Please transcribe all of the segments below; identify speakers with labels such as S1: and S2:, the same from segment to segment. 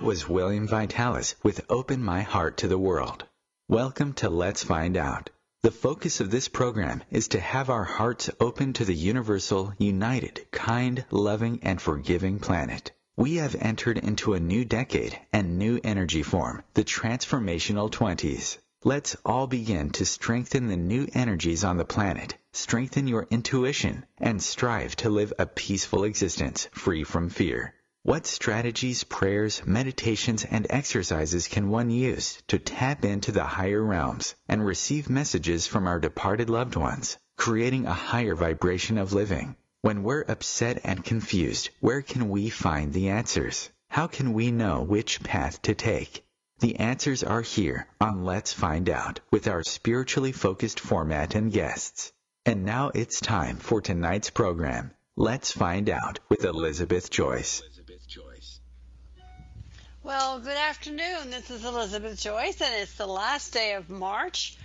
S1: That
S2: was William Vitalis with Open My Heart to the World. Welcome to Let's Find Out. The focus of this program is to have our hearts open to the universal, united, kind, loving, and forgiving planet. We have entered into a new decade and new energy form, the transformational 20s. Let's all begin to strengthen the new energies on the planet, strengthen your intuition, and strive to live a peaceful existence free from fear. What strategies, prayers, meditations, and exercises can one use to tap into the higher realms and receive messages from our departed loved ones, creating a higher vibration of living? When we're upset and confused, where can we find the answers? How can we know which path to take? The answers are here on Let's Find Out with our spiritually focused format and guests. And now it's time for tonight's program. Let's find out with Elizabeth Joyce.
S3: Well, good afternoon. This is Elizabeth Joyce, and it's the last day of March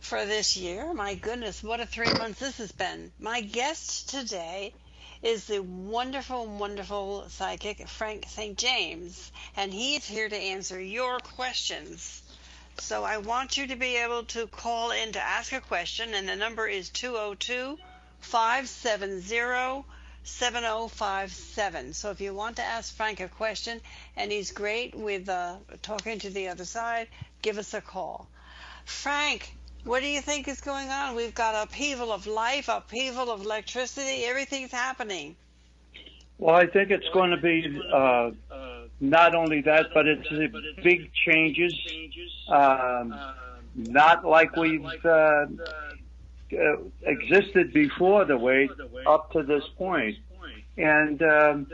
S3: for this year. My goodness, what a three months this has been. My guest today is the wonderful, wonderful psychic Frank St. James, and he is here to answer your questions. So I want you to be able to call in to ask a question, and the number is 202 570 7057. So if you want to ask Frank a question, and he's great with uh, talking to the other side, give us a call. Frank, what do you think is going on? We've got upheaval of life, upheaval of electricity, everything's happening.
S4: Well, I think it's going to be uh, not only that, but it's big changes. Um, not like we've uh, uh, existed before the way up to this point. And um,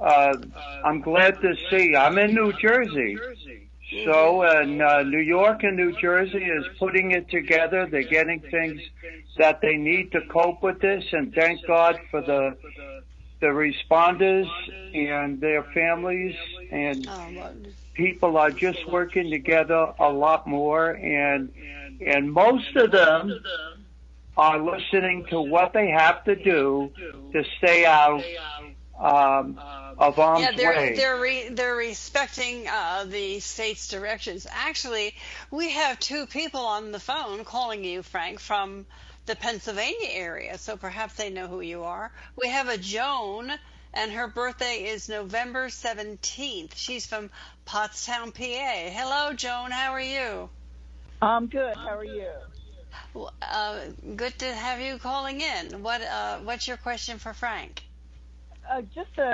S4: uh, I'm glad to see. I'm in New Jersey. So, and uh, New York and New Jersey is putting it together. They're getting things that they need to cope with this, and thank God for the the responders and their families and people are just working together a lot more and and most of them are listening to what they have to do to stay out um, of arm's
S3: yeah, they're
S4: way.
S3: they're re, they're respecting uh, the state's directions. Actually, we have two people on the phone calling you, Frank, from the Pennsylvania area. So perhaps they know who you are. We have a Joan, and her birthday is November seventeenth. She's from Pottstown, PA. Hello, Joan. How are you?
S5: I'm good. How are you?
S3: Well, Uh, good to have you calling in. What uh, What's your question for Frank?
S5: Uh, just a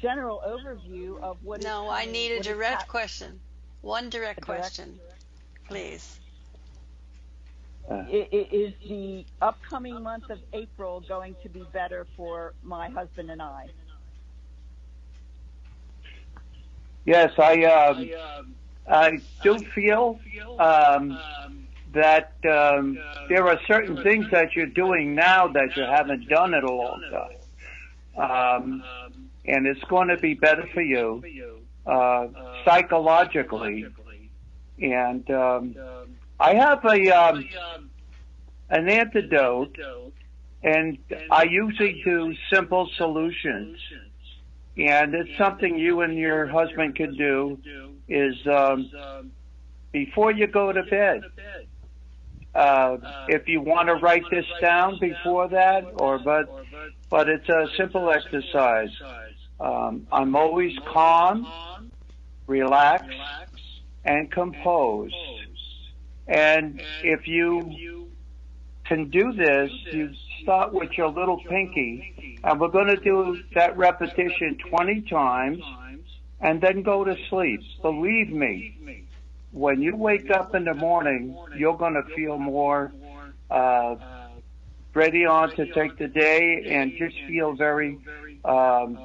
S5: general overview of what. is
S3: No, I need a direct question. One direct
S5: direct-
S3: question, please.
S4: Uh,
S5: I- i- Is the upcoming month of April going to be better for my husband and I?
S4: Yes, I um, I do feel um, that um, there are certain things that you're doing now that you haven't done in a long time, um, and it's going to be better for you uh, psychologically. And um, I have a um, an antidote, and I usually do simple solutions. And it's something you and your husband can do is um, before you go to bed. Uh, if you want to write this down before that, or but but it's a simple exercise. Um, I'm always calm, relaxed, and composed. And if you can do this, you start with your little pinky, and we're going to do that repetition 20 times, and then go to sleep. Believe me, when you wake up in the morning, you're going to feel more uh, ready on to take the day, and just feel very um,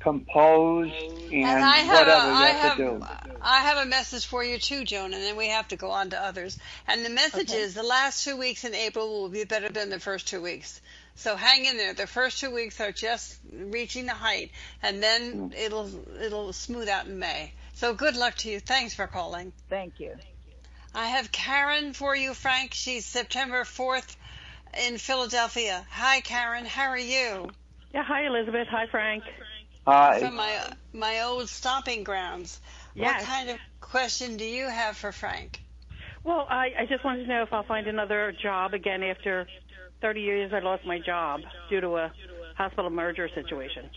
S4: composed and,
S3: And I have,
S4: whatever
S3: a,
S4: you
S3: I
S4: have,
S3: have,
S4: to do.
S3: I have a message for you too, Joan, and then we have to go on to others. And the message
S5: Okay.
S3: is the last two weeks in April will be better than the first two weeks. So hang in there. The first two weeks are just reaching the height, and then it'll it'll smooth out in May. So good luck to you. Thanks for calling.
S5: Thank you.
S3: I have Karen for you, Frank. She's September 4th in Philadelphia. Hi, Karen. How are you?
S6: Yeah, hi Elizabeth. Hi Frank.
S4: Hi.
S3: From my my old stomping grounds.
S6: Yes.
S3: What kind of question do you have for Frank?
S6: Well, I, I just wanted to know if I'll find another job again after 30 years I lost my job due to a hospital merger situation.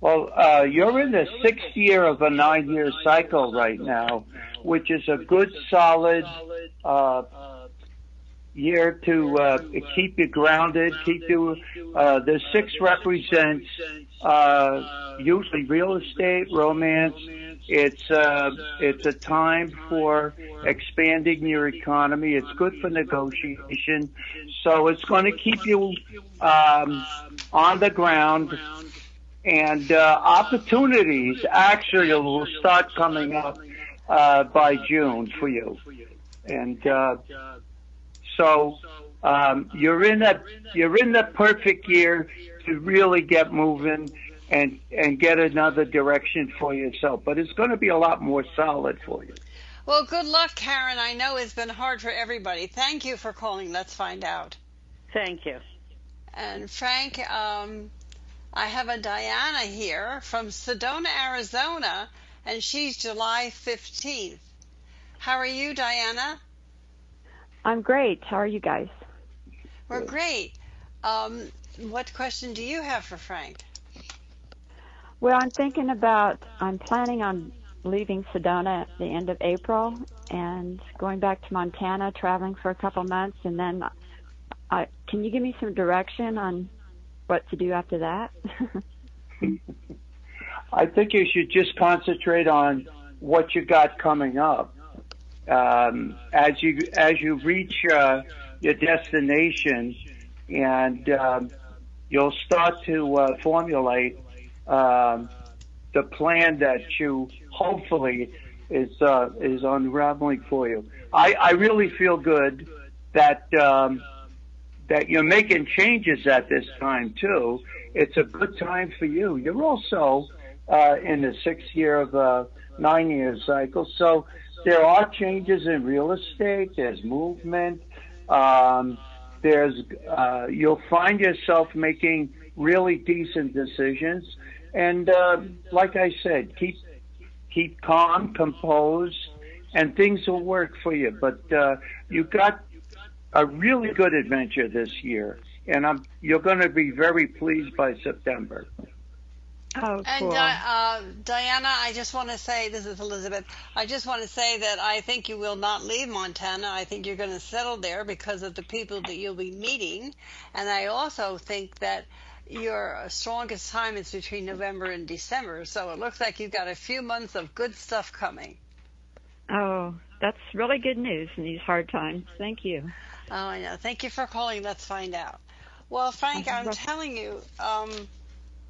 S4: Well, uh, you're in the sixth year of a nine-year cycle right now, which is a good, solid uh, year to uh, keep you grounded, keep you. Uh, the six represents uh, usually real estate, romance. It's uh, it's a time for expanding your economy. It's good for negotiation, so it's going to keep you um, on the ground and uh, opportunities actually will start coming up uh, by June for you. And uh, so um, you're in a you're in the perfect year to really get moving and and get another direction for yourself. But it's going to be a lot more solid for you.
S3: Well, good luck, Karen. I know it's been hard for everybody. Thank you for calling. Let's find out.
S6: Thank you.
S3: And Frank, um, I have a Diana here from Sedona, Arizona, and she's July 15th. How are you, Diana?
S7: I'm great. How are you guys?
S3: We're great. Um, what question do you have for Frank?
S7: Well, I'm thinking about, I'm planning on leaving Sedona at the end of April and going back to Montana, traveling for a couple months, and then uh, can you give me some direction on what to do after that?
S4: I think you should just concentrate on what you got coming up. Um, as you as you reach uh, your destination, and um, you'll start to uh, formulate um, the plan that you hopefully is uh, is unraveling for you. I, I really feel good that um, that you're making changes at this time too. It's a good time for you. You're also uh, in the sixth year of a nine-year cycle, so there are changes in real estate. There's movement. Um, there's uh, you'll find yourself making really decent decisions, and uh, like I said, keep keep calm, composed, and things will work for you. But uh, you got a really good adventure this year, and I'm you're going to be very pleased by September.
S7: Oh,
S3: And
S7: cool.
S3: Di- uh, Diana, I just want to say, this is Elizabeth. I just want to say that I think you will not leave Montana. I think you're going to settle there because of the people that you'll be meeting. And I also think that your strongest time is between November and December. So it looks like you've got a few months of good stuff coming.
S7: oh, that's really good news in these hard times. Thank you.
S3: Oh, I know. Thank you for calling. Let's find out. Well, Frank, I'm telling you, um,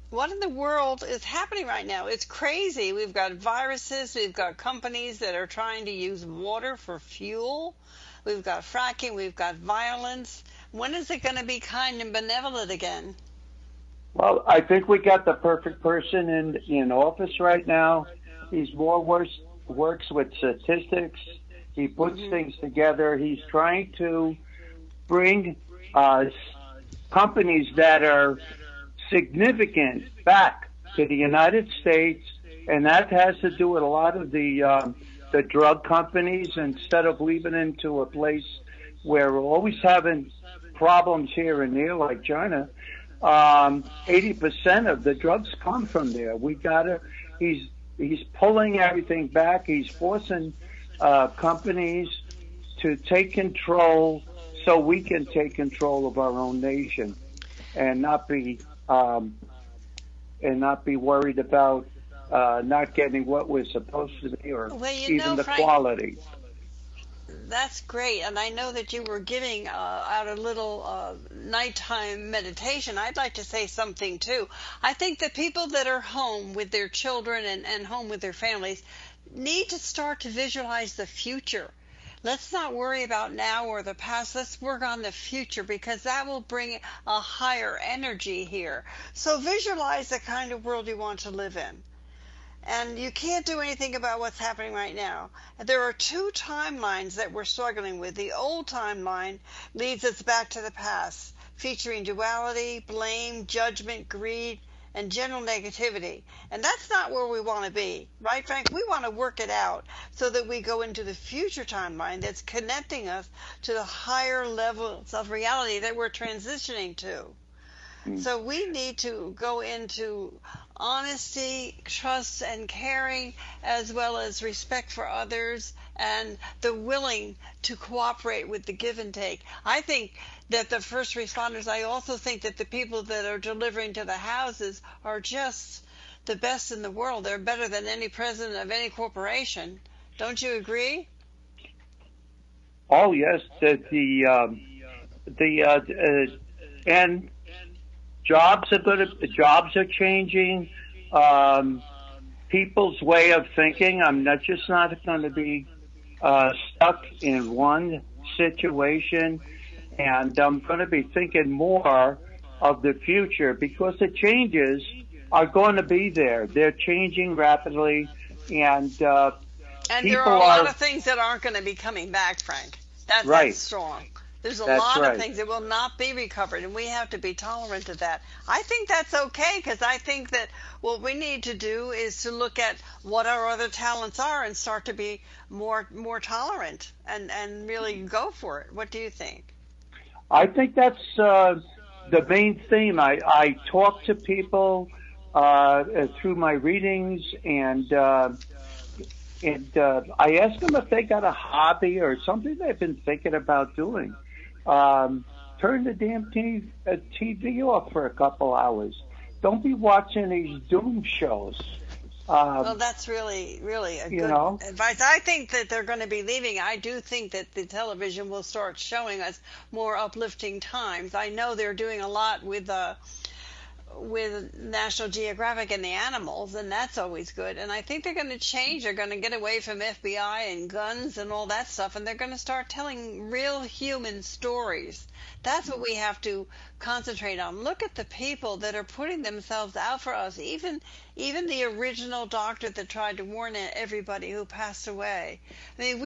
S3: what in the world is happening right now? It's crazy. We've got viruses. We've got companies that are trying to use water for fuel. We've got fracking. We've got violence. When is it going to be kind and benevolent again?
S4: Well, I think we got the perfect person in in office right now. He's more works works with statistics. He puts things together. He's trying to bring uh, companies that are significant back to the United States, and that has to do with a lot of the um, the drug companies. Instead of leaving into a place where we're always having problems here and there, like China, um, 80% of the drugs come from there. We gotta, he's, he's pulling everything back. He's forcing, uh, companies to take control so we can take control of our own nation and not be, um, and not be worried about, uh, not getting what we're supposed to be or
S3: Well,
S4: even
S3: know,
S4: the
S3: Frank-
S4: quality.
S3: That's great, and I know that you were giving uh, out a little uh, nighttime meditation. I'd like to say something too. I think the people that are home with their children and, and home with their families need to start to visualize the future. Let's not worry about now or the past. Let's work on the future because that will bring a higher energy here. So visualize the kind of world you want to live in and you can't do anything about what's happening right now. There are two timelines that we're struggling with. The old timeline leads us back to the past, featuring duality, blame, judgment, greed, and general negativity. And that's not where we want to be, right, Frank? We want to work it out so that we go into the future timeline that's connecting us to the higher levels of reality that we're transitioning to. Hmm. So we need to go into honesty, trust, and caring, as well as respect for others and the willing to cooperate with the give and take. I think that the first responders, I also think that the people that are delivering to the houses are just the best in the world. They're better than any president of any corporation. Don't you agree?
S4: Oh yes, the the um, the uh, uh, and jobs are good. Jobs are changing. Um, people's way of thinking. I'm not just not going to be uh, stuck in one situation, and I'm going to be thinking more of the future because the changes are going to be there. They're changing rapidly, and uh,
S3: And there are a lot
S4: are-
S3: of things that aren't going to be coming back, Frank. That's,
S4: Right.
S3: that's strong. There's a
S4: That's
S3: lot
S4: right.
S3: of things that will not be recovered, and we have to be tolerant of that. I think that's okay because I think that what we need to do is to look at what our other talents are and start to be more more tolerant and and really go for it. What do you think?
S4: I think that's uh, the main theme. I, I talk to people uh, uh, through my readings, and uh, and uh, I ask them if they got a hobby or something they've been thinking about doing. Um, turn the damn TV, uh, TV off for a couple hours. Don't be watching these doom shows. Um,
S3: Well, that's really, really a
S4: you
S3: good
S4: know?
S3: advice. I think that they're going to be leaving. I do think that the television will start showing us more uplifting times. I know they're doing a lot with uh, with National Geographic and the animals, and that's always good. And I think they're going to change. They're going to get away from FBI and guns and all that stuff, and they're going to start telling real human stories. That's what we have to concentrate on. Look at the people that are putting themselves out for us. Even even the original doctor that tried to warn everybody who passed away. I mean,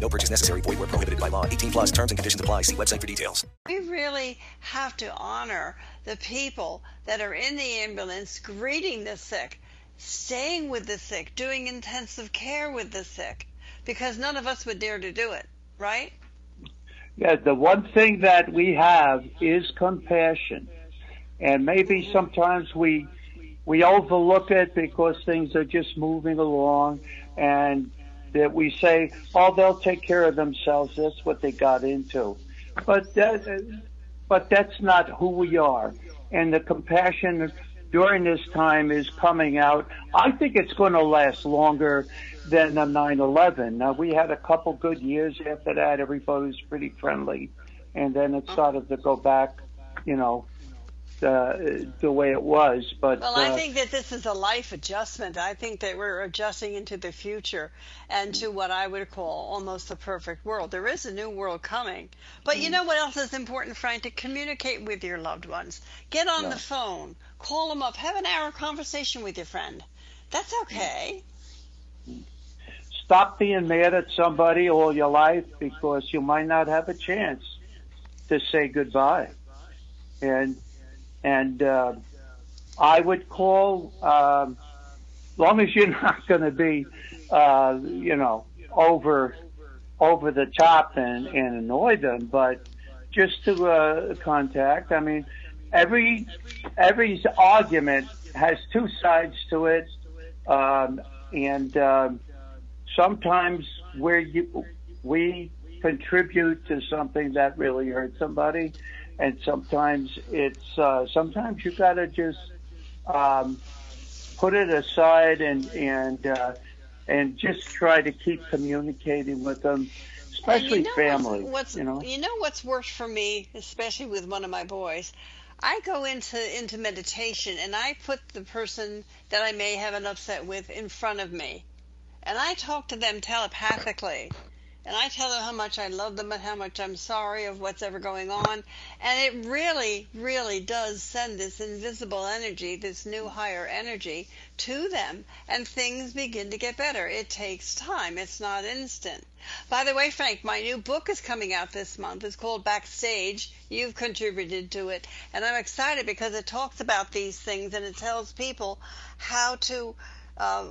S8: No purchase necessary. Void where prohibited by law. 18 plus terms and conditions apply. See website for details.
S3: We really have to honor the people that are in the ambulance greeting the sick, staying with the sick, doing intensive care with the sick, because none of us would dare to do it, right?
S4: Yeah, the one thing that we have is compassion. And maybe sometimes we we overlook it because things are just moving along and that we say, oh, they'll take care of themselves. That's what they got into. But that, but that's not who we are. And the compassion during this time is coming out. I think it's going to last longer than the 9/11. Now we had a couple good years after that. Everybody was pretty friendly, and then it started to go back, you know, uh, the way it was. But
S3: Well, I
S4: uh,
S3: think that this is a life adjustment. I think that we're adjusting into the future and to what I would call almost the perfect world. There is a new world coming. But you know what else is important, Frank? To communicate with your loved ones. Get on
S4: Yeah.
S3: the phone, call them up, have an hour conversation with your friend. That's okay.
S4: stop being mad at somebody all your life because you might not have a chance to say goodbye. And and uh, I would call, um, long as you're not going to be, uh, you know, over over the top and, and annoy them, but just to uh, contact. I mean, every every argument has two sides to it, um, and um, sometimes where you we contribute to something that really hurts somebody, and sometimes it's uh, sometimes you got to just um, put it aside and and uh, and just try to keep communicating with them, especially
S3: you know
S4: family.
S3: What's, what's
S4: you know.
S3: you know what's worked for me, especially with one of my boys. I go into into meditation and I put the person that I may have an upset with in front of me, and I talk to them telepathically. And I tell them how much I love them and how much I'm sorry of what's ever going on. And it really, really does send this invisible energy, this new higher energy to them. And things begin to get better. It takes time. It's not instant. By the way, Frank, my new book is coming out this month. It's called Backstage. You've contributed to it. And I'm excited because it talks about these things and it tells people how to uh,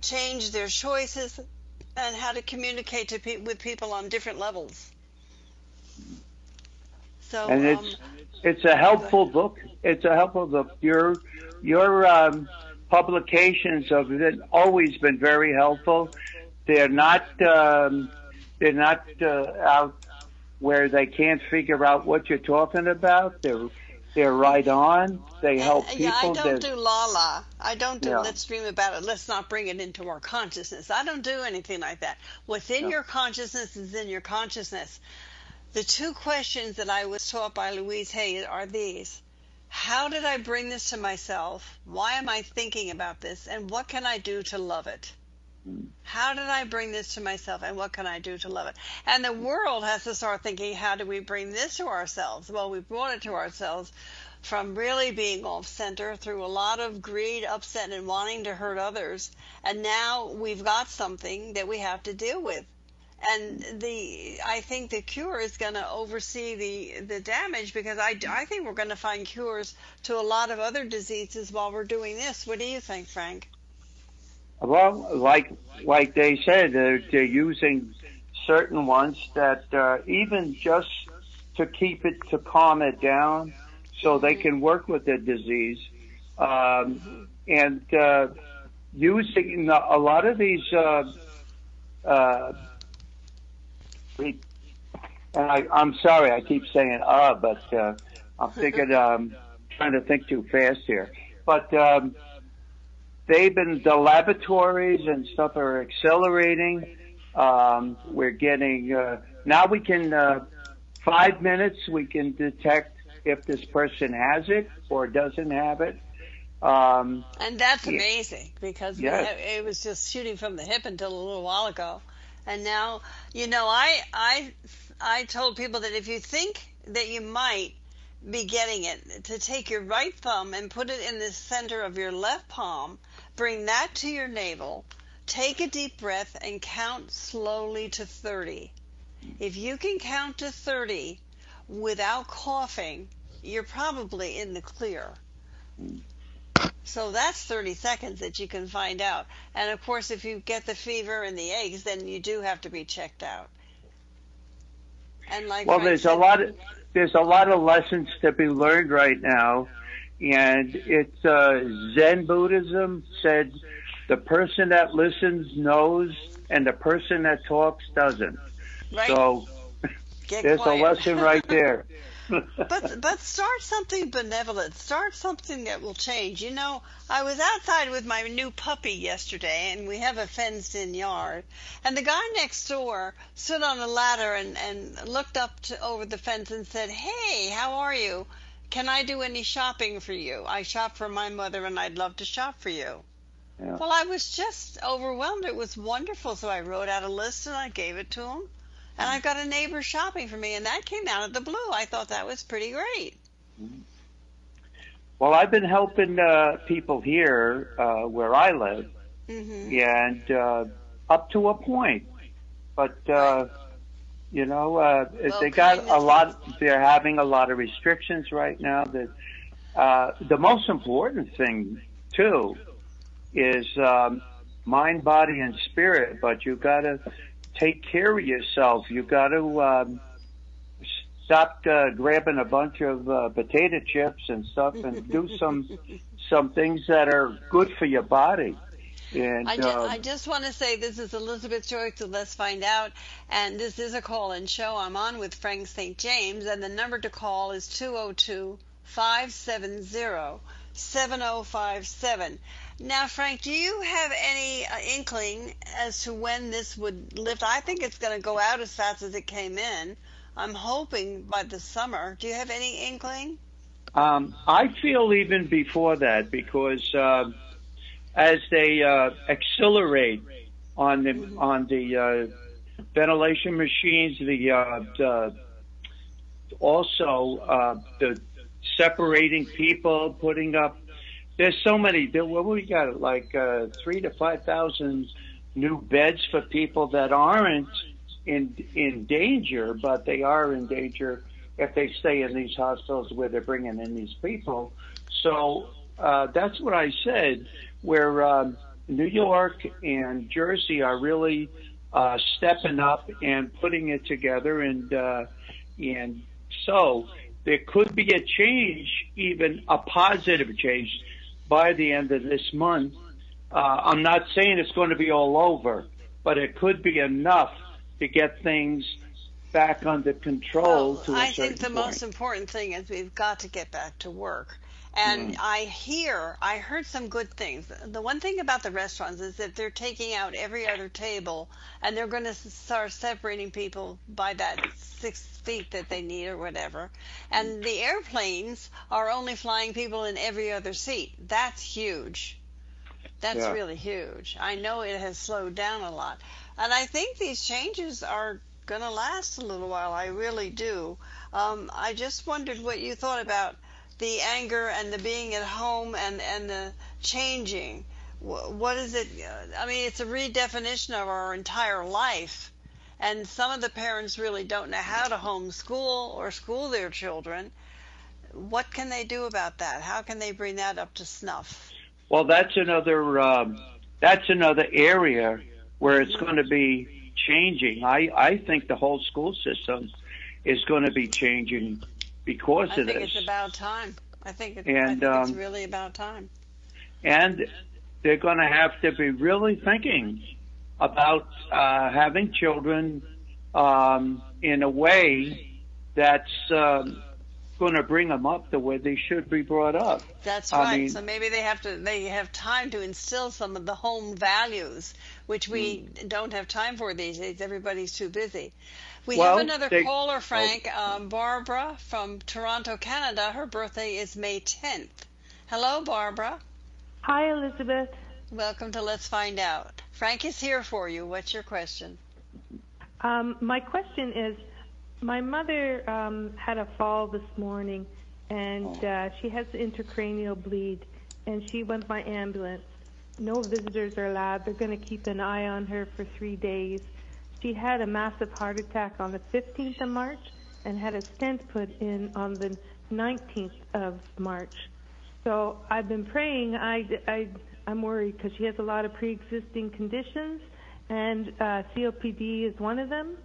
S3: change their choices and how to communicate to pe- with people on different levels. So,
S4: and
S3: um,
S4: it's it's a helpful book. It's a helpful book. Your your um, publications have been, always been very helpful. They're not um, they're not uh, out where they can't figure out what you're talking about. They're they're right on. They help people.
S3: yeah, I don't do la la. I don't do
S4: Yeah.
S3: let's dream about it. Let's not bring it into our consciousness. I don't do anything like that. Within your consciousness is in your consciousness. The two questions that I was taught by Louise Hay are these. How did I bring this to myself? Why am I thinking about this? And what can I do to love it? How did I bring this to myself and what can I do to love it? And the world has to start thinking, how do we bring this to ourselves? Well, we brought it to ourselves from really being off center through a lot of greed, upset, and wanting to hurt others. And now we've got something that we have to deal with. and the I think the cure is going to oversee the the damage because I, I think we're going to find cures to a lot of other diseases while we're doing this. What do you think, Frank?
S4: Well, like like they said, they're, they're using certain ones that uh, even just to keep it to calm it down, so they can work with the disease, um, and uh, using a lot of these. Uh, uh, and I, I'm sorry, I keep saying "uh," but uh, I'm thinking, um, trying to think too fast here. But um, they've been the laboratories and stuff are accelerating. Um, we're getting uh, now we can uh, five minutes we can detect if this person has it or doesn't have it. Um,
S3: And that's amazing because
S4: Yes.
S3: it was just shooting from the hip until a little while ago, and now you know I I I told people that if you think that you might be getting it, to take your right thumb and put it in the center of your left palm, bring that to your navel, take a deep breath, and count slowly to thirty. If you can count to thirty without coughing, you're probably in the clear. So that's 30 seconds that you can find out. And of course, if you get the fever and the aches, then you do have to be checked out. And like
S4: well,
S3: Frank
S4: there's a lot of there's a lot of lessons to be learned right now, and it's uh, Zen Buddhism said the person that listens knows, and the person that talks doesn't.
S3: Right.
S4: So
S3: Get
S4: there's
S3: quiet.
S4: a lesson right there.
S3: but but start something benevolent. Start something that will change. You know, I was outside with my new puppy yesterday, and we have a fenced-in yard. And the guy next door stood on a ladder and and looked up to over the fence and said, "Hey, how are you? Can I do any shopping for you? I shop for my mother, and I'd love to shop for you."
S4: Yeah.
S3: Well, I was just overwhelmed. It was wonderful, so I wrote out a list and I gave it to him. And I've got a neighbor shopping for me, and that came out of the blue. I thought that was pretty great.
S4: Well, I've been helping uh, people here uh, where I live,
S3: hmm
S4: and uh, up to a point. But uh, you know, uh,
S3: Well,
S4: they got a lot. They're having a lot of restrictions right now. That uh, the most important thing too is um, mind, body, and spirit. But you got to take care of yourself. You got to um, stop uh, grabbing a bunch of uh, potato chips and stuff, and do some some things that are good for your body. And
S3: I, ju-
S4: uh,
S3: I just want to say this is Elizabeth Joyce of Let's Find Out, and this is a call in show. I'm on with Frank St. James, and the number to call is 202 570 7057. Now, Frank, do you have any uh, inkling as to when this would lift? I think it's going to go out as fast as it came in. I'm hoping by the summer. Do you have any inkling?
S4: Um, I feel even before that because uh, as they uh, accelerate on the on the uh, ventilation machines, the, uh, the also uh, the separating people, putting up. There's so many. There, what we got? Like uh, three to five thousand new beds for people that aren't in in danger, but they are in danger if they stay in these hospitals where they're bringing in these people. So uh, that's what I said. Where um, New York and Jersey are really uh, stepping up and putting it together, and uh, and so there could be a change, even a positive change, by the end of this month. Uh, I'm not saying it's going to be all over, but it could be enough to get things back under control to a
S3: I think the
S4: point.
S3: most important thing is we've got to get back to work. And
S4: Mm.
S3: I hear, I heard some good things. The one thing about the restaurants is that they're taking out every other table and they're going to start separating people by that six feet that they need or whatever. And the airplanes are only flying people in every other seat. That's huge. That's
S4: Yeah.
S3: really huge. I know it has slowed down a lot. And I think these changes are going to last a little while. I really do. Um, I just wondered what you thought about the anger and the being at home and, and the changing. What is it? uh, I mean, it's a redefinition of our entire life. and some of the parents really don't know how to homeschool or school their children. What can they do about that? How can they bring that up to snuff?
S4: Well, that's another um, that's another area where it's going to be changing. I I think the whole school system is going to be changing because
S3: I
S4: of
S3: think it's about time. I think, it, I
S4: And,
S3: think it's
S4: um,
S3: really about time.
S4: and they're going to have to be really thinking about uh, having children um, in a way that's um, going to bring them up the way they should be brought up.
S3: That's
S4: I
S3: right.
S4: mean-
S3: so maybe they have to they have time to instill some of the home values, which we
S4: Mm.
S3: don't have time for these days. Everybody's too busy. We
S4: Well,
S3: have another
S4: they-
S3: caller, Frank. Um, Barbara from Toronto, Canada. Her birthday is May 10th. Hello, Barbara.
S9: Hi, Elizabeth.
S3: Welcome to Let's Find Out. Frank is here for you. What's your question?
S9: Um, my question is, my mother um, had a fall this morning, and uh, she has intracranial bleed, and she went by ambulance. No visitors are allowed. They're going to keep an eye on her for three days. She had a massive heart attack on the 15th of March and had a stent put in on the 19th of March. So I've been praying. I, I, I'm worried because she has a lot of pre-existing conditions, and uh, COPD is one of them.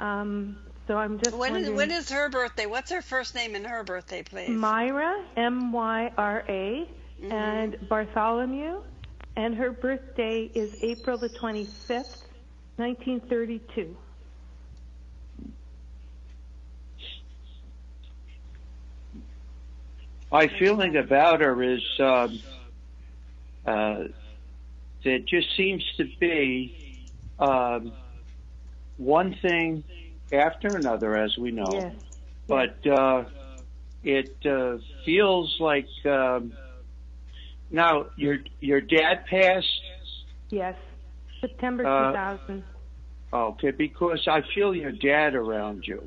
S9: Um, so I'm just
S3: when is, when is her birthday? What's her first name and her birthday, please?
S9: Myra, M Y R A,
S3: Mm-hmm.
S9: and Bartholomew, and her birthday is April the 25th, 1932.
S4: My feeling about her is um, uh, there just seems to be um, one thing after another, as we know.
S9: Yes.
S4: But uh, it uh, feels like um, now your your dad passed.
S9: Yes, September
S4: Uh,
S9: 2000.
S4: Okay, because I feel your dad around you,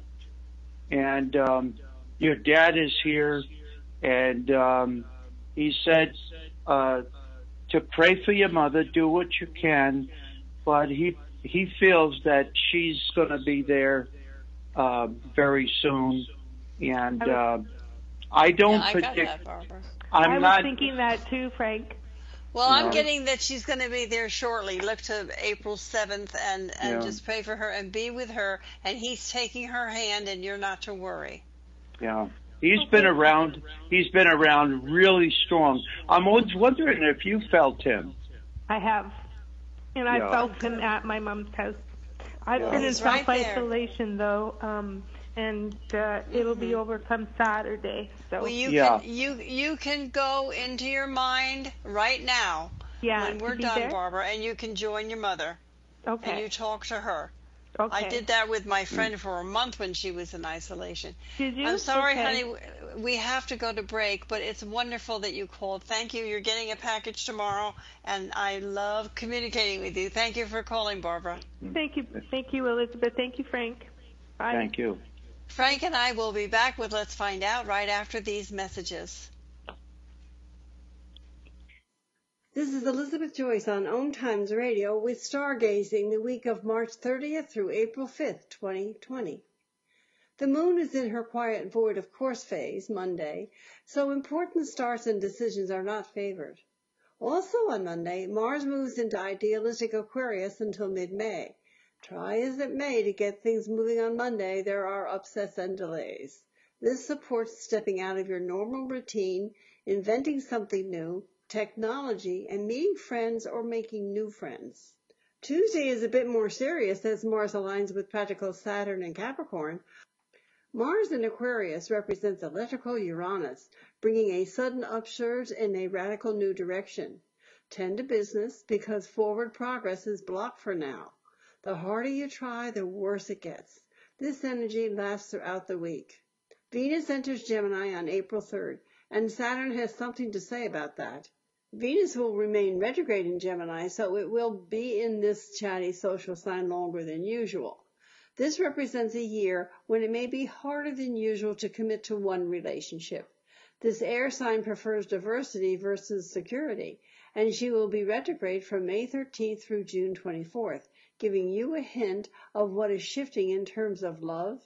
S4: and um, your dad is here, and um, he said uh, to pray for your mother, do what you can, but he he feels that she's going to be there uh, very soon, and uh, I don't
S3: yeah, I got
S4: predict.
S3: that,
S4: I'm
S9: I was
S4: not.
S9: thinking that too, Frank.
S3: Well, I'm
S4: Yeah.
S3: getting that she's going to be there shortly. Look to April 7th and, and
S4: Yeah.
S3: just pray for her and be with her. And he's taking her hand, and you're not to worry.
S4: Yeah. He's been around. He's been around really strong. I'm always wondering if you felt him.
S9: I have. And I
S4: Yeah.
S9: felt him at my mom's house. I've
S4: Yeah.
S9: been in
S3: He's right
S9: self
S3: there.
S9: isolation though, um, and uh, it'll be over come Saturday. So
S3: Well, you
S4: Yeah.
S3: can you you can go into your mind right now
S9: yeah,
S3: when
S9: to
S3: we're
S9: be
S3: done,
S9: there?
S3: Barbara, and you can join your mother
S9: Okay.
S3: and you talk to her.
S9: Okay.
S3: I did that with my mm. friend for a month when she was in isolation.
S9: Did you?
S3: I'm sorry,
S9: Okay.
S3: honey. We have to go to break, but it's wonderful that you called. Thank you. You're getting a package tomorrow, and I love communicating with you. Thank you for calling, Barbara.
S9: Thank you, thank you, Elizabeth. Thank you, Frank. Bye.
S4: Thank you.
S3: Frank and I will be back with Let's Find Out right after these messages.
S10: This is Elizabeth Joyce on OM Times Radio with Stargazing the week of March 30th through April 5th, 2020. The moon is in her quiet void of course phase Monday, so important starts and decisions are not favored. Also on Monday, Mars moves into idealistic Aquarius until mid-May. Try as it may to get things moving on Monday, there are upsets and delays. This supports stepping out of your normal routine, inventing something new, technology, and meeting friends or making new friends. Tuesday is a bit more serious as Mars aligns with practical Saturn and Capricorn. Mars in Aquarius represents electrical Uranus, bringing a sudden upsurge in a radical new direction. Tend to business because forward progress is blocked for now. The harder you try, the worse it gets. This energy lasts throughout the week. Venus enters Gemini on April 3rd, and Saturn has something to say about that. Venus will remain retrograde in Gemini, so it will be in this chatty social sign longer than usual. This represents a year when it may be harder than usual to commit to one relationship. This air sign prefers diversity versus security, and she will be retrograde from May 13th through June 24th,
S3: giving you a hint of what is shifting in terms of love,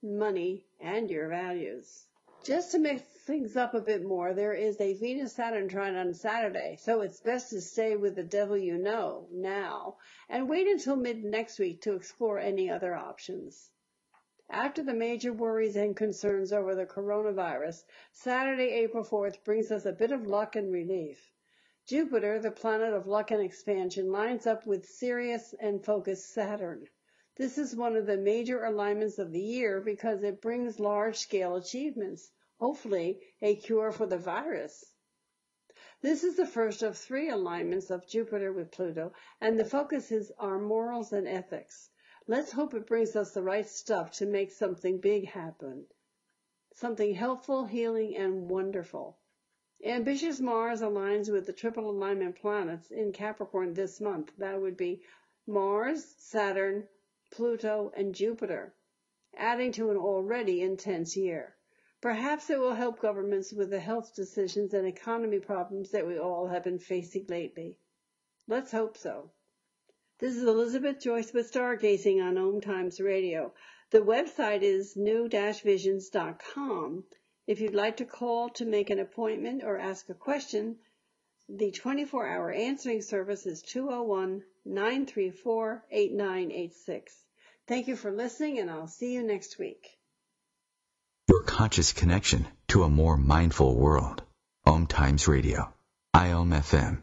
S3: money, and your values. Just to mix things up a bit more, there is a Venus Saturn trine on Saturday, so it's best to stay with the devil you know now and wait until mid next week to explore any other options. After the major worries and concerns over the coronavirus, Saturday, April 4th brings us a bit of luck and relief. Jupiter, the planet of luck and expansion, lines up with serious and focused Saturn. This is one of the major alignments of the year because it brings large scale achievements, hopefully a cure for the virus. This is the first of three alignments of Jupiter with Pluto, and the focus is our morals and ethics. Let's hope it brings us the right stuff to make something big happen. Something helpful, healing, and wonderful. Ambitious Mars aligns with the triple alignment planets in Capricorn this month. That would be Mars, Saturn, Pluto, and Jupiter, adding to an already intense year. Perhaps it will help governments with the health decisions and economy problems that we all have been facing lately. Let's hope so. This is Elizabeth Joyce with Stargazing on OM Times Radio. The website is new-visions.com. If you'd like to call to make an appointment or ask a question, the 24-hour answering service is 201-934-8986. Thank you for listening and I'll see you next week.
S2: Your conscious connection to a more mindful world. OM Times Radio. IOM FM.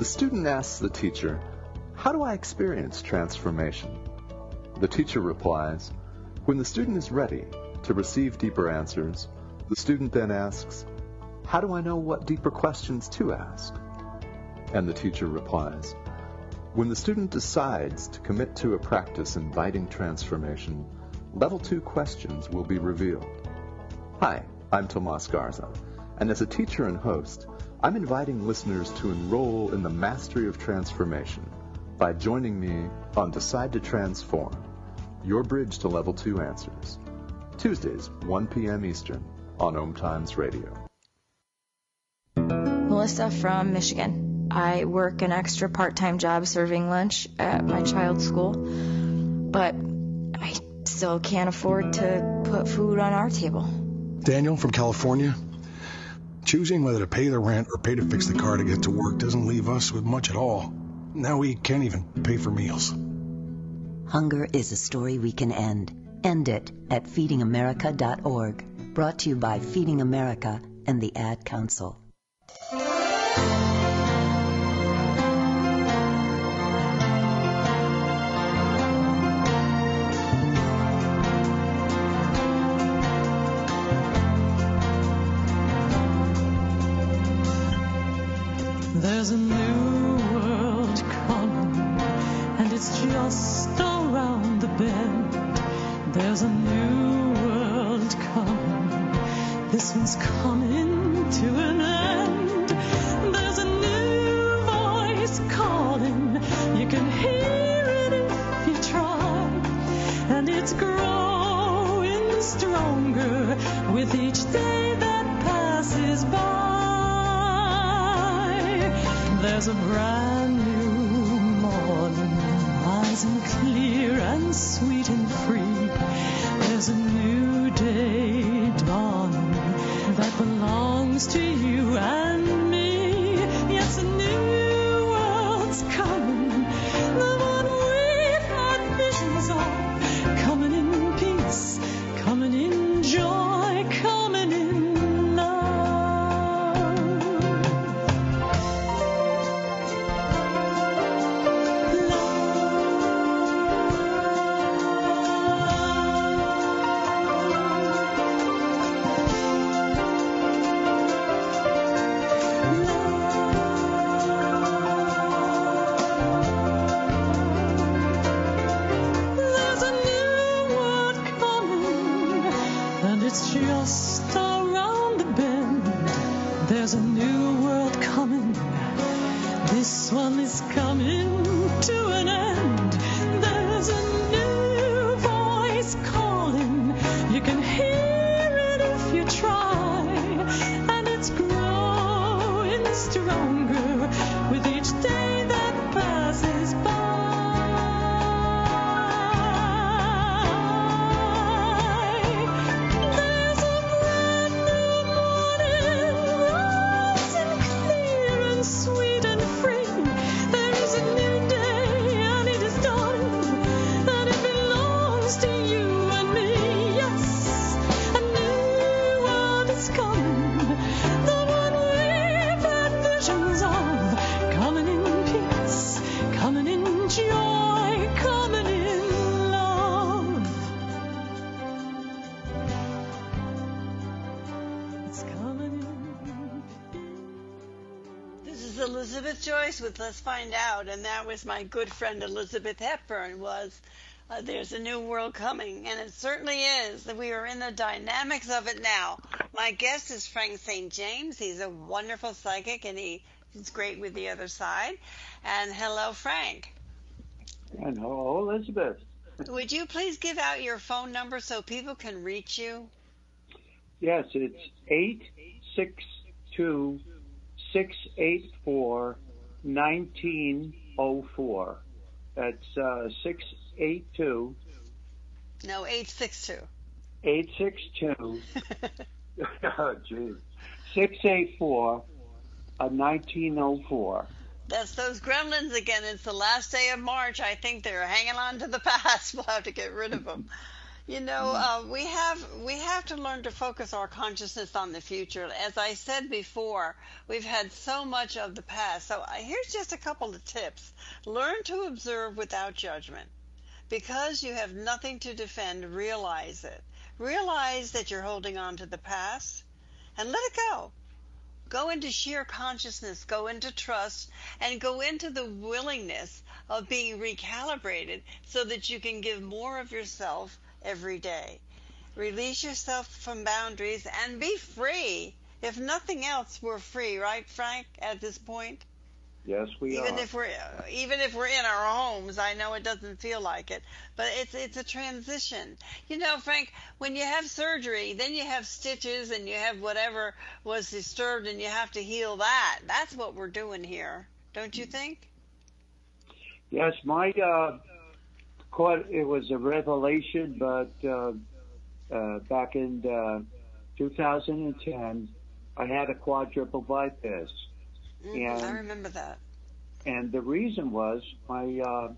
S11: The student asks the teacher, How do I experience transformation? The teacher replies, When the student is ready to receive deeper answers, the student then asks, How do I know what deeper questions to ask? And the teacher replies, When the student decides to commit to a practice inviting transformation, level two questions will be revealed. Hi, I'm Tomas Garza, and as a teacher and host, I'm inviting listeners to enroll in the mastery of transformation by joining me on Decide to Transform, your bridge to level 2 answers. Tuesdays, 1 p.m. Eastern on OM Times Radio.
S12: Melissa from Michigan. I work an extra part time job serving lunch at my child's school, but I still can't afford to put food on our table.
S13: Daniel from California. Choosing whether to pay the rent or pay to fix the car to get to work doesn't leave us with much at all. Now we can't even pay for meals.
S14: Hunger is a story we can end. End it at feedingamerica.org. Brought to you by Feeding America and the Ad Council.
S15: With
S3: Let's Find Out, and that was my good friend Elizabeth Hepburn. Was uh, there's a new world coming, and it certainly is. We are in the dynamics of it now. My guest is Frank St. James. He's a wonderful psychic, and he, he's great with the other side. And hello, Frank.
S4: And hello, Elizabeth.
S3: Would you please give out your phone number so people can reach you?
S4: Yes, it's eight six two six eight four nineteen oh four. That's uh, six eight two
S3: No, eight six two.
S4: eight six two. Oh, geez. Six eight four, uh, nineteen oh four.
S3: That's those gremlins again. It's the last day of March. I think they're hanging on to the past. We'll have to get rid of them. You know, uh, we have we have to learn to focus our consciousness on the future. As I said before, we've had so much of the past. So here's just a couple of tips. Learn to observe without judgment. Because you have nothing to defend, realize it. Realize that you're holding on to the past and let it go. Go into sheer consciousness, go into trust, and go into the willingness of being recalibrated so that you can give more of yourself every day. Release yourself from boundaries and be free. If nothing else, we're free, right, Frank, at this point?
S4: Yes, we
S3: even
S4: are.
S3: if we're even if we're in our homes i know it doesn't feel like it but it's it's a transition you know frank when you have surgery then you have stitches and you have whatever was disturbed and you have to heal that that's what we're doing here don't you think
S4: Yes, my uh, caught it was a revelation, but uh, uh, back in uh, 2010, I had a quadruple bypass,
S3: Mm, i remember that
S4: and the reason was my uh,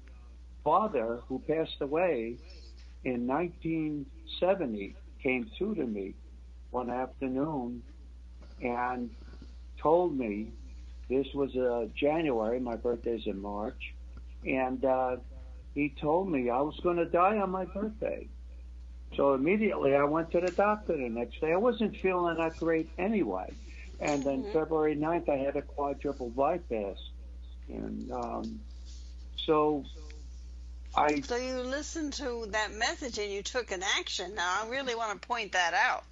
S4: father, who passed away in 1970, came through to me one afternoon and told me this was uh, January. My birthday's in March, and uh, he told me I was going to die on my birthday. So immediately I went to the doctor the next day. I wasn't feeling that great anyway. And then February 9th, I had a quadruple bypass. And um, so I
S3: so you listened to that message and you took an action now i really want to point that out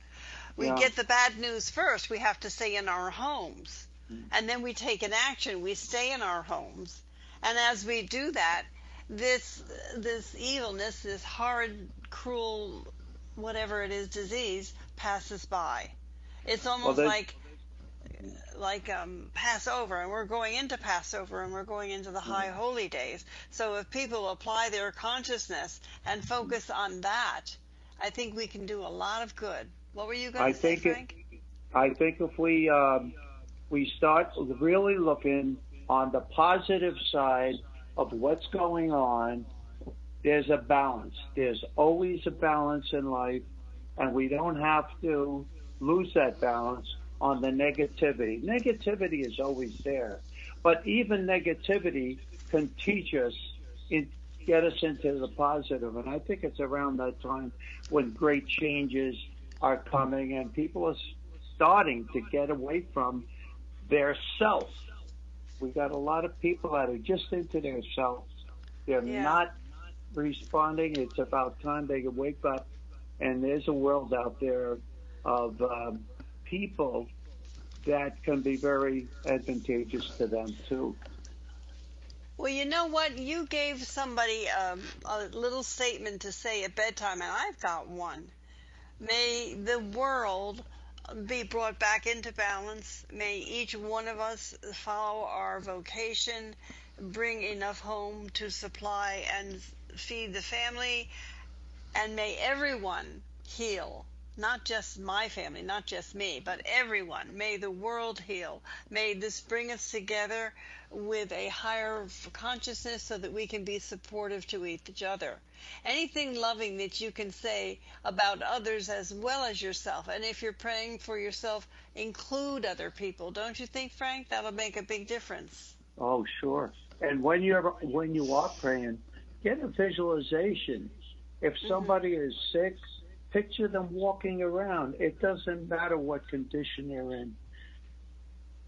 S3: we
S4: Yeah.
S3: get the bad news first we have to stay in our homes and then we take an action we stay in our homes and as we do that this this evilness this hard cruel whatever it is disease passes by it's almost
S4: they-
S3: like like um, Passover, and we're going into Passover, and we're going into the high holy days. So if people apply their consciousness and focus on that, I think we can do a lot of good. What were you going
S4: I
S3: to say,
S4: think it- I think if we um, we start really looking on the positive side of what's going on, there's a balance. There's always a balance in life, and we don't have to lose that balance on the negativity. Negativity is always there, but even negativity can teach us, in, get us into the positive. And I think it's around that time when great changes are coming and people are starting to get away from their self. We got a lot of people that are just into themselves. They're
S3: Yeah.
S4: not responding. It's about time they can wake up. And there's a world out there of um, people that can be very advantageous to them too.
S3: Well, you know what? You gave somebody um, a little statement to say at bedtime, and I've got one. May the world be brought back into balance. May each one of us follow our vocation, bring enough home to supply and feed the family, and may everyone heal. Not just my family, not just me, but everyone. May the world heal. May this bring us together with a higher consciousness so that we can be supportive to each other. Anything loving that you can say about others as well as yourself. And if you're praying for yourself, include other people. Don't you think, Frank? That'll make a big difference.
S4: Oh, sure. And when you're when you are praying, get a visualization. If mm-hmm. somebody is sick, picture them walking around. It doesn't matter what condition they're in.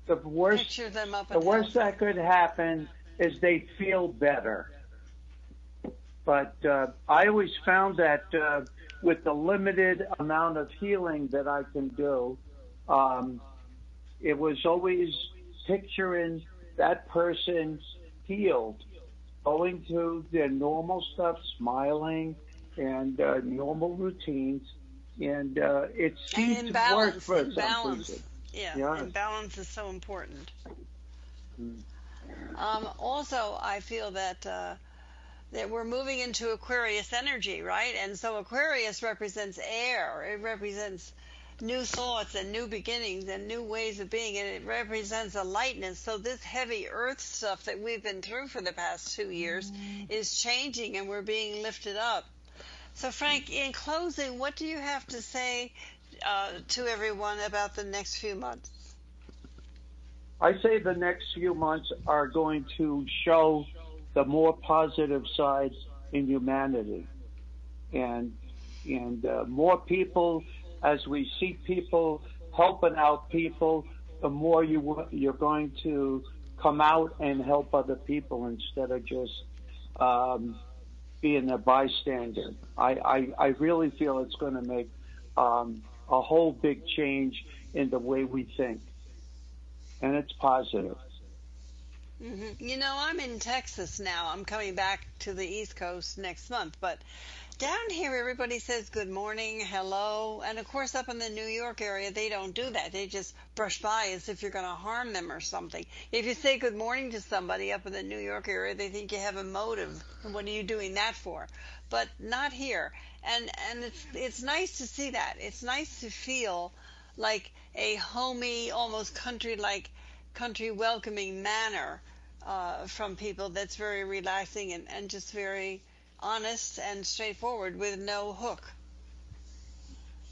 S4: The worst,
S3: Picture them up
S4: the worst that could happen is they feel better. But uh, I always found that uh, with the limited amount of healing that I can do, um, it was always picturing that person healed, going through their normal stuff, smiling, and uh, normal routines, and uh, it
S3: And
S4: seemed
S3: in
S4: to work
S3: balance,
S4: for
S3: in
S4: some
S3: balance.
S4: people.
S3: Yeah, and balance is so important.
S4: Mm.
S3: Um, also, I feel that uh, that we're moving into Aquarius energy, right? And so Aquarius represents air. It represents new thoughts and new beginnings and new ways of being, and it represents a lightness. So this heavy Earth stuff that we've been through for the past two years is changing, and we're being lifted up. So, Frank, in closing, what do you have to say uh, to everyone about the next few months?
S4: I say the next few months are going to show the more positive sides in humanity, and and uh, more people as we see people helping out people, the more you you're going to come out and help other people instead of just um, being a bystander. I, I I really feel it's going to make um, a whole big change in the way we think, and it's positive.
S3: hmm You know, I'm in Texas now. I'm coming back to the East Coast next month, but down here everybody says good morning, hello, and of course up in the New York area they don't do that. They just brush by as if you're going to harm them or something. If you say good morning to somebody up in the New York area, they think you have a motive. What are you doing that for? But not here. And and it's it's nice to see that. It's nice to feel like a homey, almost country-like, country welcoming manner uh, from people that's very relaxing and, and just very honest and straightforward with no hook.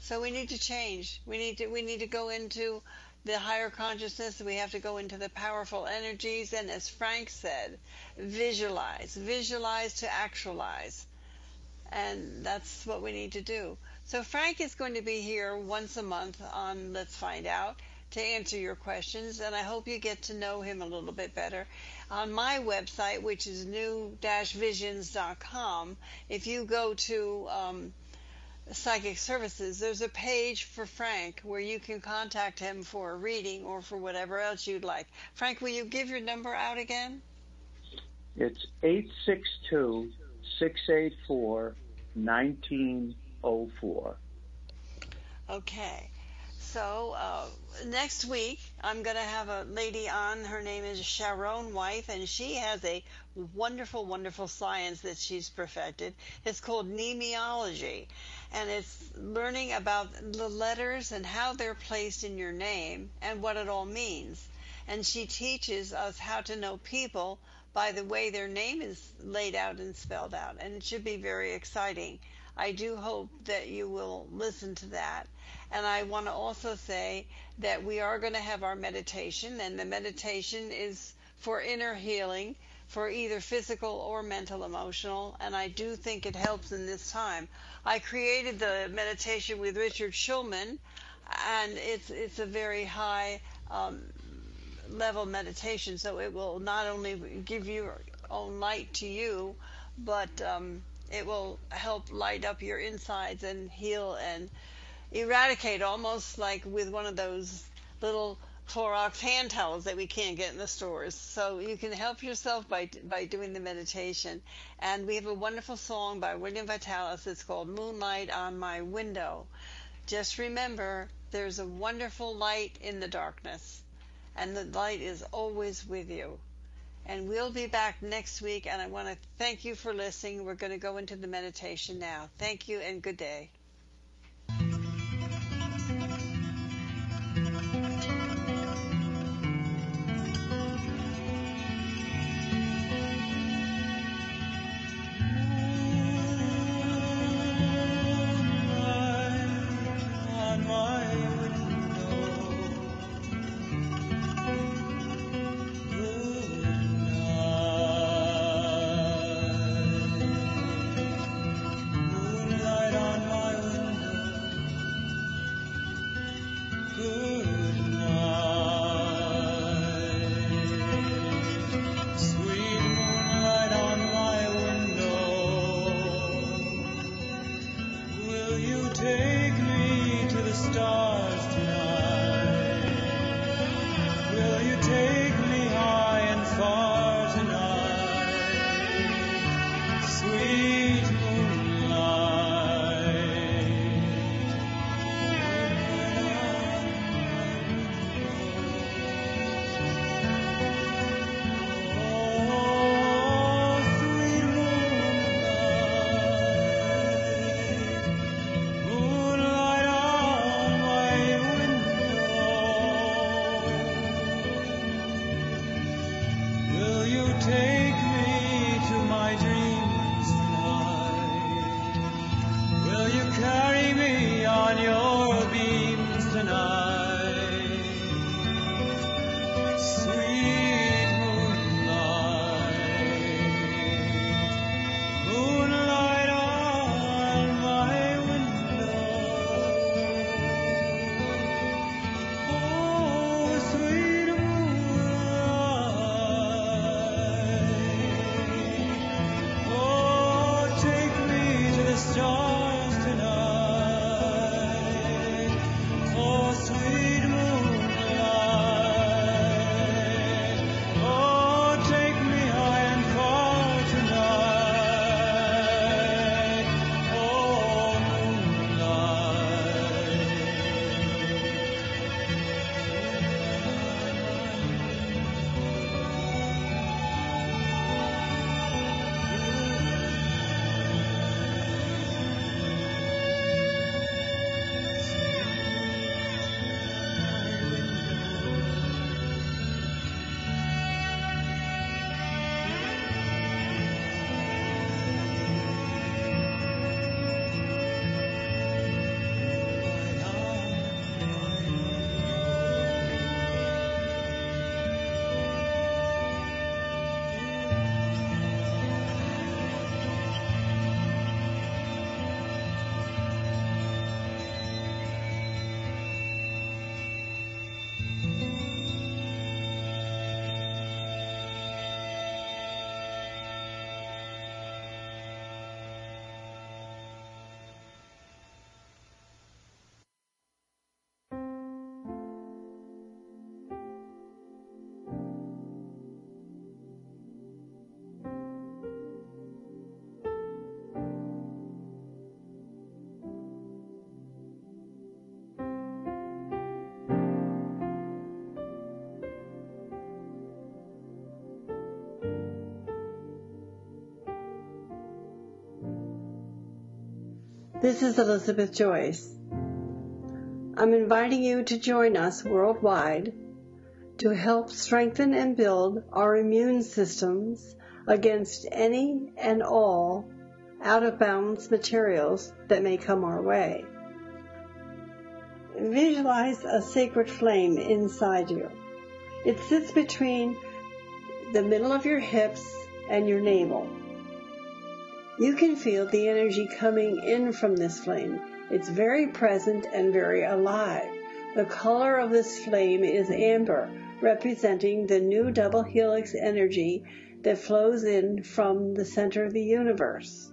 S3: So we need to change. We need to we need to go into the higher consciousness. We have to go into the powerful energies and as Frank said, visualize, visualize to actualize. And that's what we need to do. So Frank is going to be here once a month on Let's Find Out to answer your questions, and I hope you get to know him a little bit better. On my website, which is new-visions.com, if you go to um, Psychic Services, there's a page for Frank where you can contact him for a reading or for whatever else you'd like. Frank, will you give your number out again?
S4: It's 862 684 1904.
S3: Okay. So uh, next week, I'm going to have a lady on. Her name is Sharon White, and she has a wonderful, wonderful science that she's perfected. It's called nemiology, and it's learning about the letters and how they're placed in your name and what it all means. And she teaches us how to know people by the way their name is laid out and spelled out, and it should be very exciting. I do hope that you will listen to that. And I want to also say that we are going to have our meditation, and the meditation is for inner healing, for either physical or mental, emotional, and I do think it helps in this time. I created the meditation with Richard Schulman, and it's it's a very high um, level meditation, so it will not only give your own light to you, but um, it will help light up your insides and heal and eradicate almost like with one of those little
S16: Clorox hand towels that we can't get in the stores. So you can help yourself by by doing the meditation. And we have a wonderful song by William Vitalis. It's called Moonlight on My Window. Just remember, there's a wonderful light in the darkness, and the light is always with you. And we'll be back next week. And I want to thank you for listening. We're going to go into the meditation now. Thank you and good day.
S3: This is Elizabeth Joyce. I'm inviting you to join us worldwide to help strengthen and build our immune systems against any and all out of balance materials that may come our way. Visualize a sacred flame inside you. It sits between the middle of your hips and your navel. You can feel the energy coming in from this flame. It's very present and very alive. The color of this flame is amber, representing the new double helix energy that flows in from the center of the universe.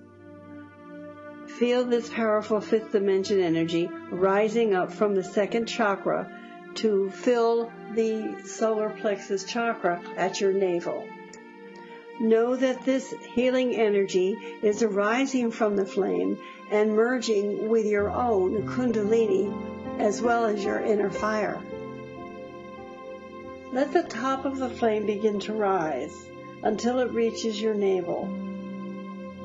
S3: Feel this powerful fifth dimension energy rising up from the second chakra to fill the solar plexus chakra at your navel. Know that this healing energy is arising from the flame and merging with your own Kundalini as well as your inner fire. Let the top of the flame begin to rise until it reaches your navel.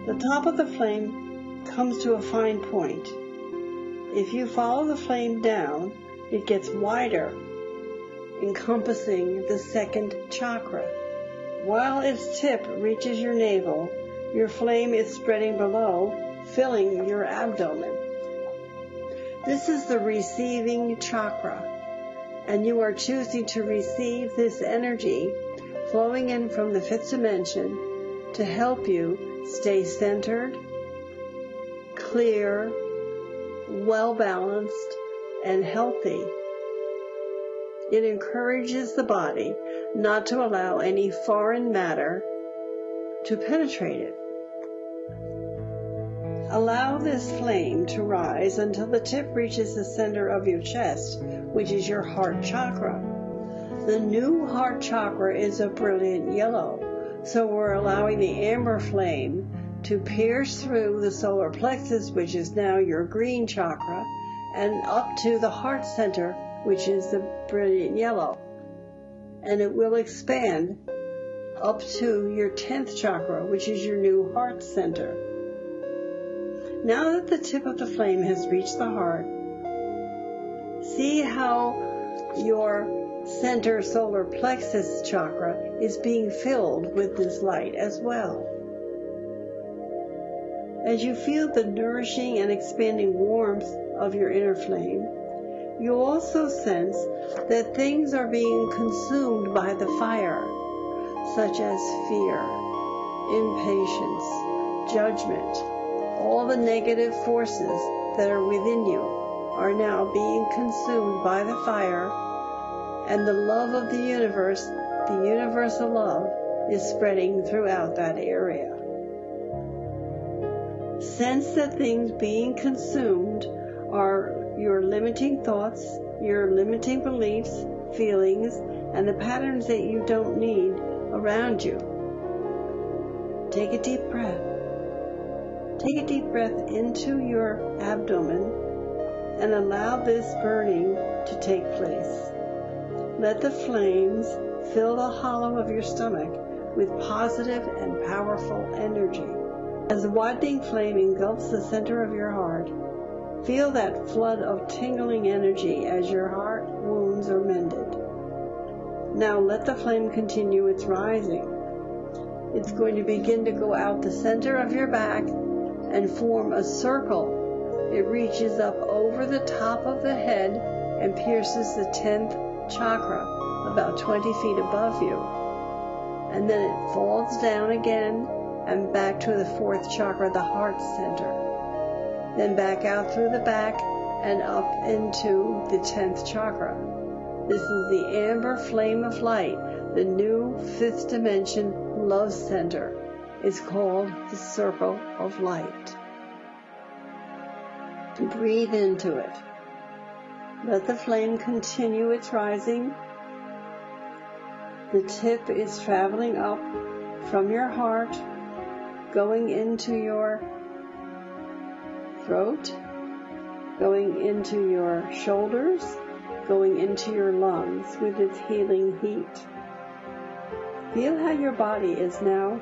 S3: The top of the flame comes to a fine point. If you follow the flame down, it gets wider, encompassing the second chakra. While its tip reaches your navel, your flame is spreading below, filling your abdomen. This is the receiving chakra, and you are choosing to receive this energy flowing in from the fifth dimension to help you stay centered, clear, well balanced, and healthy. It encourages the body not to allow any foreign matter to penetrate it. Allow this flame to rise until the tip reaches the center of your chest, which is your heart chakra. The new heart chakra is a brilliant yellow, so we're allowing the amber flame to pierce through the solar plexus, which is now your green chakra, and up to the heart center, which is the brilliant yellow. And it will expand up to your 10th chakra, which is your new heart center. Now that the tip of the flame has reached the heart, see how your center solar plexus chakra is being filled with this light as well. As you feel the nourishing and expanding warmth of your inner flame, you also sense that things are being consumed by the fire, such as fear, impatience, judgment, all the negative forces that are within you are now being consumed by the fire, and the love of the universe, the universal love, is spreading throughout that area. Sense that things being consumed are your limiting thoughts, your limiting beliefs, feelings, and the patterns that you don't need around you. Take a deep breath. Take a deep breath into your abdomen and allow this burning to take place. Let the flames fill the hollow of your stomach with positive and powerful energy. As the widening flame engulfs the center of your heart, feel that flood of tingling energy as your heart wounds are mended. Now let the flame continue its rising. It's going to begin to go out the center of your back and form a circle. It reaches up over the top of the head and pierces the 10th chakra about 20 feet above you. And then it falls down again and back to the fourth chakra, the heart center. Then back out through the back and up into the 10th chakra. This is the amber flame of light, the new fifth dimension love center is called the circle of light. Breathe into it. Let the flame continue its rising. The tip is traveling up from your heart, going into your throat, going into your shoulders, going into your lungs with its healing heat. Feel how your body is now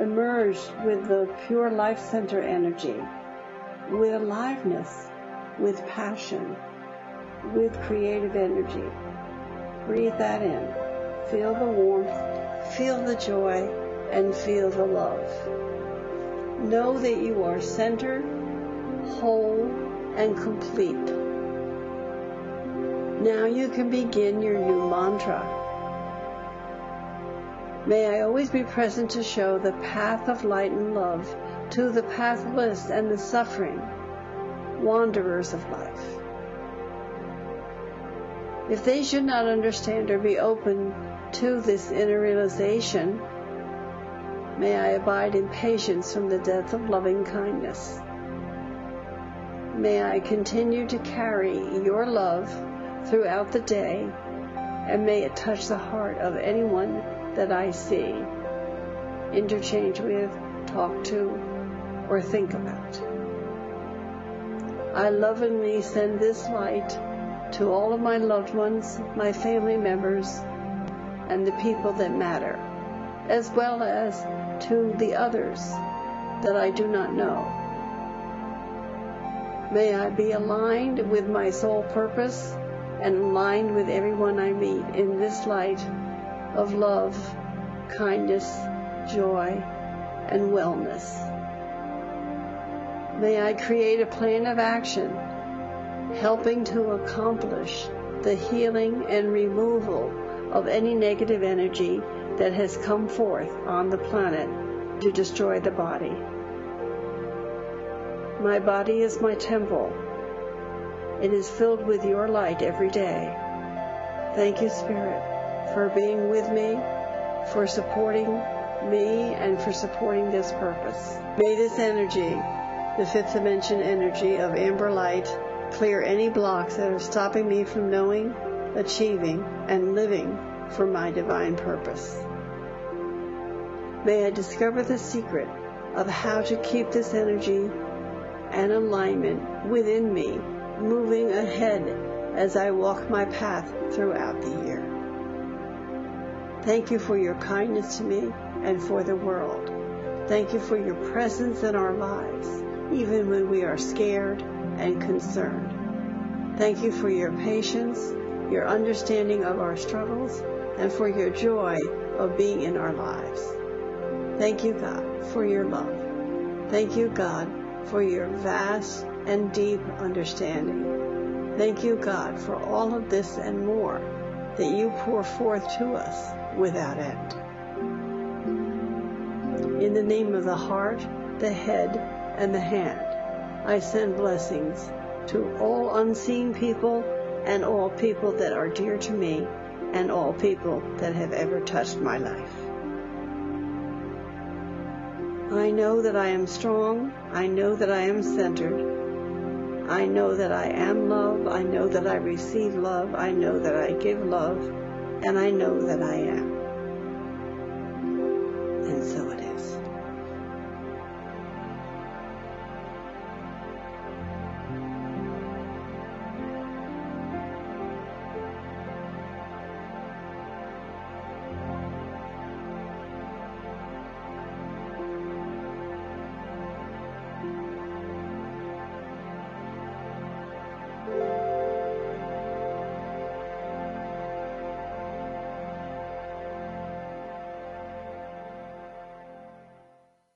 S3: emerged with the pure life center energy, with aliveness, with passion, with creative energy. Breathe that in. Feel the warmth, feel the joy, and feel the love. Know that you are centered, whole, and complete. Now you can begin your new mantra. May I always be present to show the path of light and love to the pathless and the suffering, wanderers of life. If they should not understand or be open to this inner realization, may I abide in patience from the death of loving kindness. May I continue to carry your love throughout the day and may it touch the heart of anyone that I see, interchange with, talk to, or think about. I lovingly send this light to all of my loved ones, my family members, and the people that matter, as well as to the others that I do not know. May I be aligned with my soul purpose and aligned with everyone I meet in this light of love, kindness, joy, and wellness. May I create a plan of action helping to accomplish the healing and removal of any negative energy that has come forth on the planet to destroy the body. My body is my temple. It is filled with your light every day. Thank you, Spirit, for being with me, for supporting me, and for supporting this purpose. May this energy, the fifth dimension energy of amber light, clear any blocks that are stopping me from knowing, achieving, and living for my divine purpose. May I discover the secret of how to keep this energy and alignment within me moving ahead as I walk my path throughout the year. Thank you for your kindness to me and for the world. Thank you for your presence in our lives, even when we are scared and concerned. Thank you for your patience, your understanding of our struggles, and for your joy of being in our lives. Thank you, God, for your love. Thank you, God, for your vast and deep understanding. Thank you, God, for all of this and more that you pour forth to us without end. In the name of the heart, the head, and the hand, I send blessings to all unseen people and all people that are dear to me and all people that have ever touched my life. I know that I am strong. I know that I am centered. I know that I am love. I know that I receive love. I know that I give love. And I know that I am. And so it